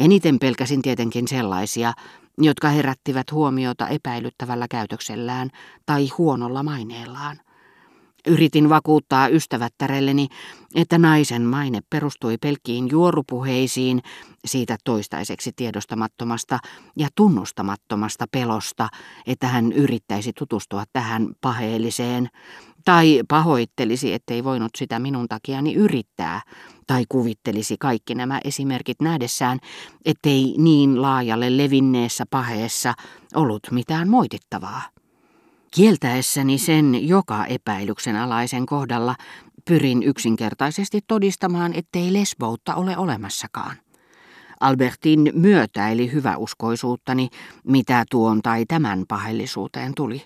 Eniten pelkäsin tietenkin sellaisia, jotka herättivät huomiota epäilyttävällä käytöksellään tai huonolla maineellaan. Yritin vakuuttaa ystävättärelleni, että naisen maine perustui pelkkiin juorupuheisiin siitä toistaiseksi tiedostamattomasta ja tunnustamattomasta pelosta, että hän yrittäisi tutustua tähän paheelliseen, tai pahoittelisi, ettei voinut sitä minun takiani yrittää, tai kuvittelisi kaikki nämä esimerkit nähdessään, ettei niin laajalle levinneessä paheessa ollut mitään moitittavaa. Kieltäessäni sen joka epäilyksen alaisen kohdalla pyrin yksinkertaisesti todistamaan, ettei lesboutta ole olemassakaan. Albertin myötäili hyväuskoisuuttani, mitä tuon tai tämän pahellisuuteen tuli.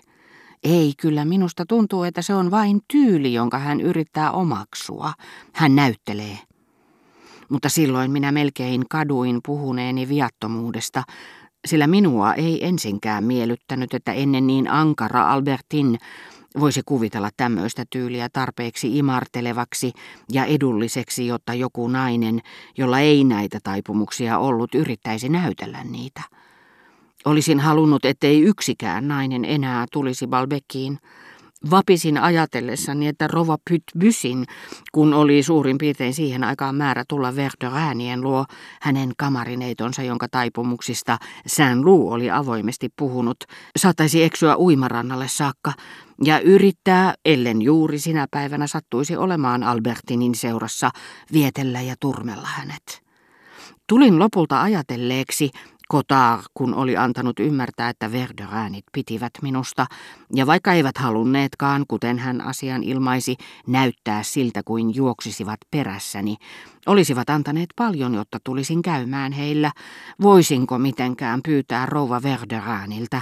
Ei, kyllä minusta tuntuu, että se on vain tyyli, jonka hän yrittää omaksua. Hän näyttelee. Mutta silloin minä melkein kaduin puhuneeni viattomuudesta, sillä minua ei ensinkään miellyttänyt, että ennen niin ankara Albertin voisi kuvitella tämmöistä tyyliä tarpeeksi imartelevaksi ja edulliseksi, jotta joku nainen, jolla ei näitä taipumuksia ollut, yrittäisi näytellä niitä. Olisin halunnut, ettei yksikään nainen enää tulisi Balbekiin, Vapisin ajatellessani, että Rova Pytbysin, kun oli suurin piirtein siihen aikaan määrä tulla Verderäänien luo, hänen kamarineitonsa, jonka taipumuksista Saint Lou oli avoimesti puhunut, saattaisi eksyä uimarannalle saakka ja yrittää, ellen juuri sinä päivänä sattuisi olemaan Albertinin seurassa, vietellä ja turmella hänet. Tulin lopulta ajatelleeksi, Kotar, kun oli antanut ymmärtää, että Verderäänit pitivät minusta, ja vaikka eivät halunneetkaan, kuten hän asian ilmaisi, näyttää siltä kuin juoksisivat perässäni, olisivat antaneet paljon, jotta tulisin käymään heillä, voisinko mitenkään pyytää rouva Verderääniltä,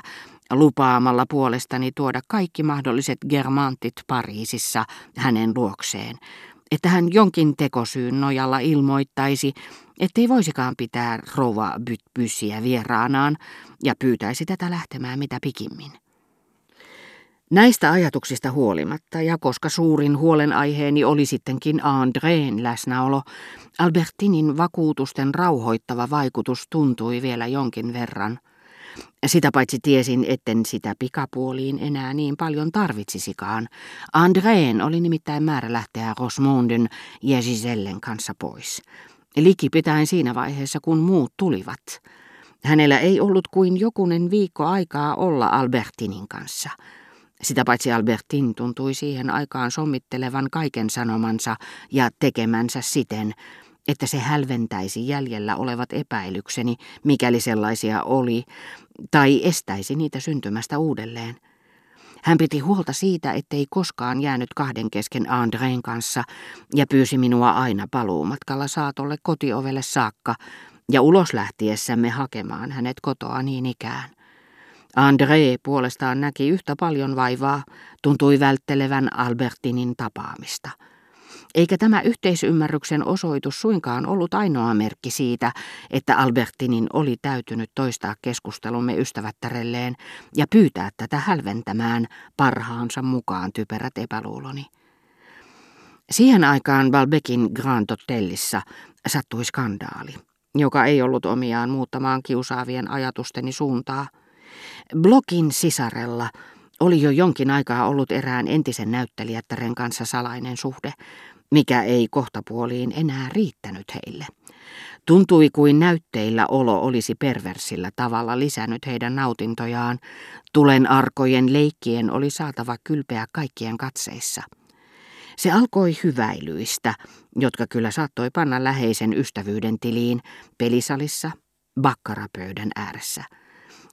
lupaamalla puolestani tuoda kaikki mahdolliset germantit Pariisissa hänen luokseen, että hän jonkin tekosyyn nojalla ilmoittaisi, ettei voisikaan pitää rouva Bytbyssiä vieraanaan ja pyytäisi tätä lähtemään mitä pikimmin. Näistä ajatuksista huolimatta, ja koska suurin huolenaiheeni oli sittenkin Andreen läsnäolo, Albertinin vakuutusten rauhoittava vaikutus tuntui vielä jonkin verran – sitä paitsi tiesin, etten sitä pikapuoliin enää niin paljon tarvitsisikaan. Andreen oli nimittäin määrä lähteä Rosmondin ja Gisellen kanssa pois. Liki pitäen siinä vaiheessa, kun muut tulivat. Hänellä ei ollut kuin jokunen viikko aikaa olla Albertinin kanssa. Sitä paitsi Albertin tuntui siihen aikaan sommittelevan kaiken sanomansa ja tekemänsä siten, että se hälventäisi jäljellä olevat epäilykseni, mikäli sellaisia oli, tai estäisi niitä syntymästä uudelleen. Hän piti huolta siitä, ettei koskaan jäänyt kahden kesken Andreen kanssa ja pyysi minua aina paluumatkalla saatolle kotiovelle saakka ja ulos lähtiessämme hakemaan hänet kotoa niin ikään. André puolestaan näki yhtä paljon vaivaa, tuntui välttelevän Albertinin tapaamista – eikä tämä yhteisymmärryksen osoitus suinkaan ollut ainoa merkki siitä, että Albertinin oli täytynyt toistaa keskustelumme ystävättärelleen ja pyytää tätä hälventämään parhaansa mukaan typerät epäluuloni. Siihen aikaan Balbekin Grand Hotellissa sattui skandaali, joka ei ollut omiaan muuttamaan kiusaavien ajatusteni suuntaa. Blokin sisarella oli jo jonkin aikaa ollut erään entisen näyttelijättären kanssa salainen suhde, mikä ei kohtapuoliin enää riittänyt heille. Tuntui kuin näytteillä olo olisi perversillä tavalla lisännyt heidän nautintojaan, tulen arkojen leikkien oli saatava kylpeä kaikkien katseissa. Se alkoi hyväilyistä, jotka kyllä saattoi panna läheisen ystävyyden tiliin pelisalissa, bakkarapöydän ääressä.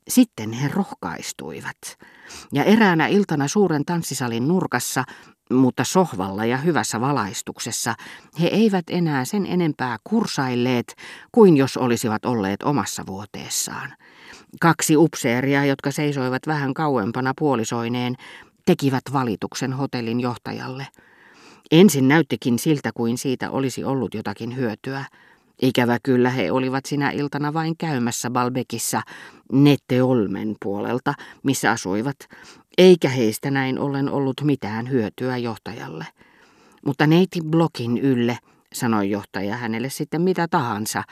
Sitten he rohkaistuivat, ja eräänä iltana suuren tanssisalin nurkassa mutta sohvalla ja hyvässä valaistuksessa he eivät enää sen enempää kursailleet kuin jos olisivat olleet omassa vuoteessaan. Kaksi upseeria, jotka seisoivat vähän kauempana puolisoineen, tekivät valituksen hotellin johtajalle. Ensin näyttikin siltä, kuin siitä olisi ollut jotakin hyötyä. Ikävä kyllä he olivat sinä iltana vain käymässä Balbekissa Netteolmen puolelta, missä asuivat, eikä heistä näin ollen ollut mitään hyötyä johtajalle. Mutta neiti Blokin ylle, sanoi johtaja hänelle sitten mitä tahansa,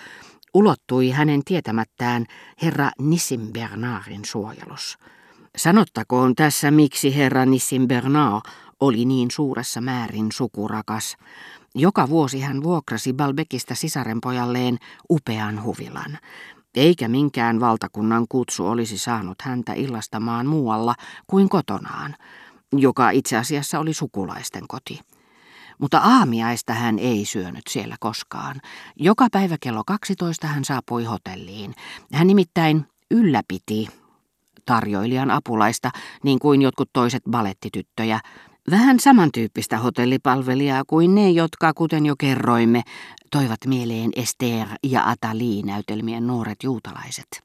ulottui hänen tietämättään herra Nissim Bernardin suojelus. Sanottakoon tässä, miksi herra Nissim Bernard oli niin suuressa määrin sukurakas. Joka vuosi hän vuokrasi Balbekista sisarenpojalleen upean huvilan. Eikä minkään valtakunnan kutsu olisi saanut häntä illastamaan muualla kuin kotonaan, joka itse asiassa oli sukulaisten koti. Mutta aamiaista hän ei syönyt siellä koskaan. Joka päivä kello 12 hän saapui hotelliin. Hän nimittäin ylläpiti tarjoilijan apulaista, niin kuin jotkut toiset balettityttöjä, Vähän samantyyppistä hotellipalvelijaa kuin ne, jotka, kuten jo kerroimme, toivat mieleen Esther ja Atali näytelmien nuoret juutalaiset.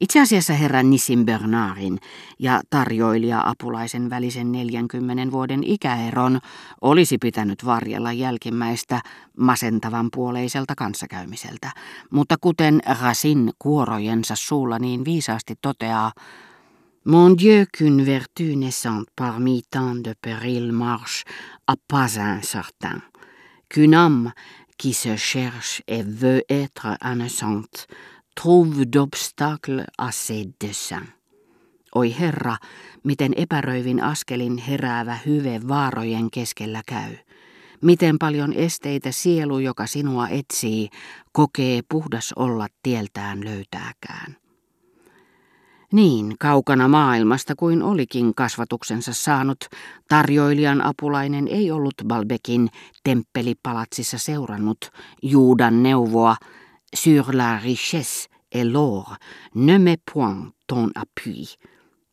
Itse asiassa herran Nissim Bernardin ja tarjoilija-apulaisen välisen 40 vuoden ikäeron olisi pitänyt varjella jälkimmäistä masentavan puoleiselta kanssakäymiseltä, mutta kuten Rasin kuorojensa suulla niin viisaasti toteaa, Mon Dieu, qu'une vertu naissante parmi tant de périls marche à pas incertain, qu'une âme qui se cherche et veut être innocente trouve d'obstacles à ses desseins. Oi Herra, miten epäröivin askelin heräävä hyve vaarojen keskellä käy. Miten paljon esteitä sielu, joka sinua etsii, kokee puhdas olla tieltään löytääkään. Niin kaukana maailmasta kuin olikin kasvatuksensa saanut, tarjoilijan apulainen ei ollut Balbekin temppelipalatsissa seurannut Juudan neuvoa sur la richesse et l'or, ne me point ton appui.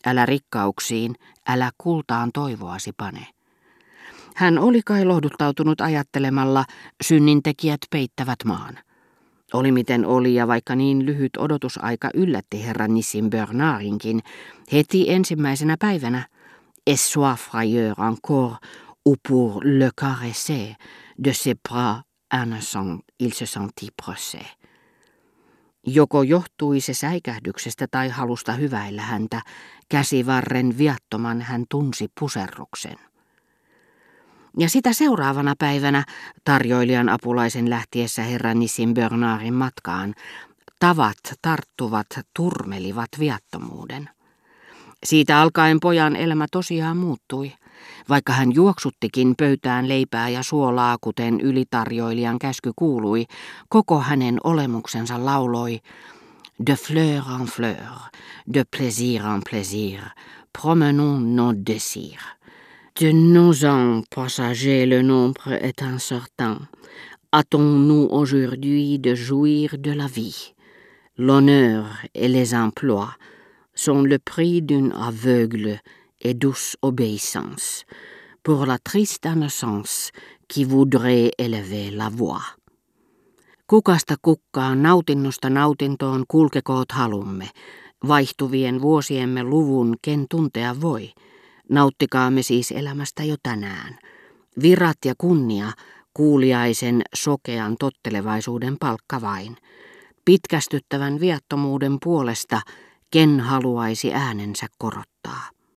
Älä rikkauksiin, älä kultaan toivoasi pane. Hän oli kai lohduttautunut ajattelemalla, synnintekijät peittävät maan. Oli miten oli ja vaikka niin lyhyt odotusaika yllätti herra Nissin Bernardinkin, heti ensimmäisenä päivänä, et soit frayeur encore, ou pour le caresser, de ses bras innocents il se sentit procès. Joko johtui se säikähdyksestä tai halusta hyväillä häntä, käsivarren viattoman hän tunsi puserruksen. Ja sitä seuraavana päivänä, tarjoilijan apulaisen lähtiessä herra Nissin Bernardin matkaan, tavat tarttuvat turmelivat viattomuuden. Siitä alkaen pojan elämä tosiaan muuttui. Vaikka hän juoksuttikin pöytään leipää ja suolaa, kuten ylitarjoilijan käsky kuului, koko hänen olemuksensa lauloi De fleur en fleur, de plaisir en plaisir, promenons nos désirs. De nos passagers, le nombre est incertain. Hâtons-nous aujourd'hui de jouir de la vie. L'honneur et les emplois sont le prix d'une aveugle et douce obéissance pour la triste innocence qui voudrait élever la voix. Kukasta kukkaan nautinnosta nautintoon kulkekoot halumme, vaihtuvien vuosiemme luvun ken tuntea voi – Nauttikaamme siis elämästä jo tänään. Virat ja kunnia, kuuliaisen sokean tottelevaisuuden palkka vain. Pitkästyttävän viattomuuden puolesta, ken haluaisi äänensä korottaa.